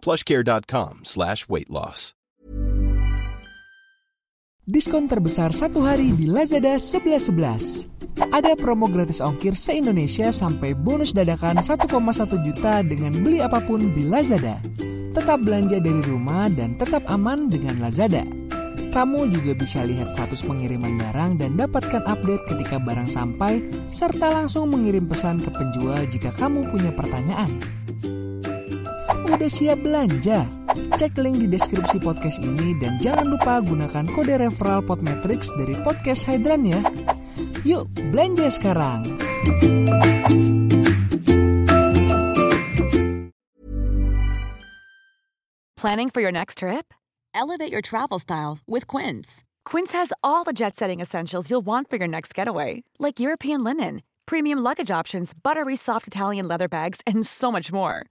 plushcare.com slash weight loss. Diskon terbesar satu hari di Lazada 11.11. Ada promo gratis ongkir se-Indonesia sampai bonus dadakan 1,1 juta dengan beli apa pun di Lazada. Tetap belanja dari rumah dan tetap aman dengan Lazada. Kamu juga bisa lihat status pengiriman barang dan dapatkan update ketika barang sampai, serta langsung mengirim pesan ke penjual jika kamu punya pertanyaan. Siap belanja? Cek link di deskripsi podcast ini dan jangan lupa gunakan kode referral Podmetrics dari podcast Hydran ya. Yuk, belanja sekarang. Planning for your next trip? Elevate your travel style with Quince. Quince has all the jet setting essentials you'll want for your next getaway, like European linen, premium luggage options, buttery soft Italian leather bags, and so much more.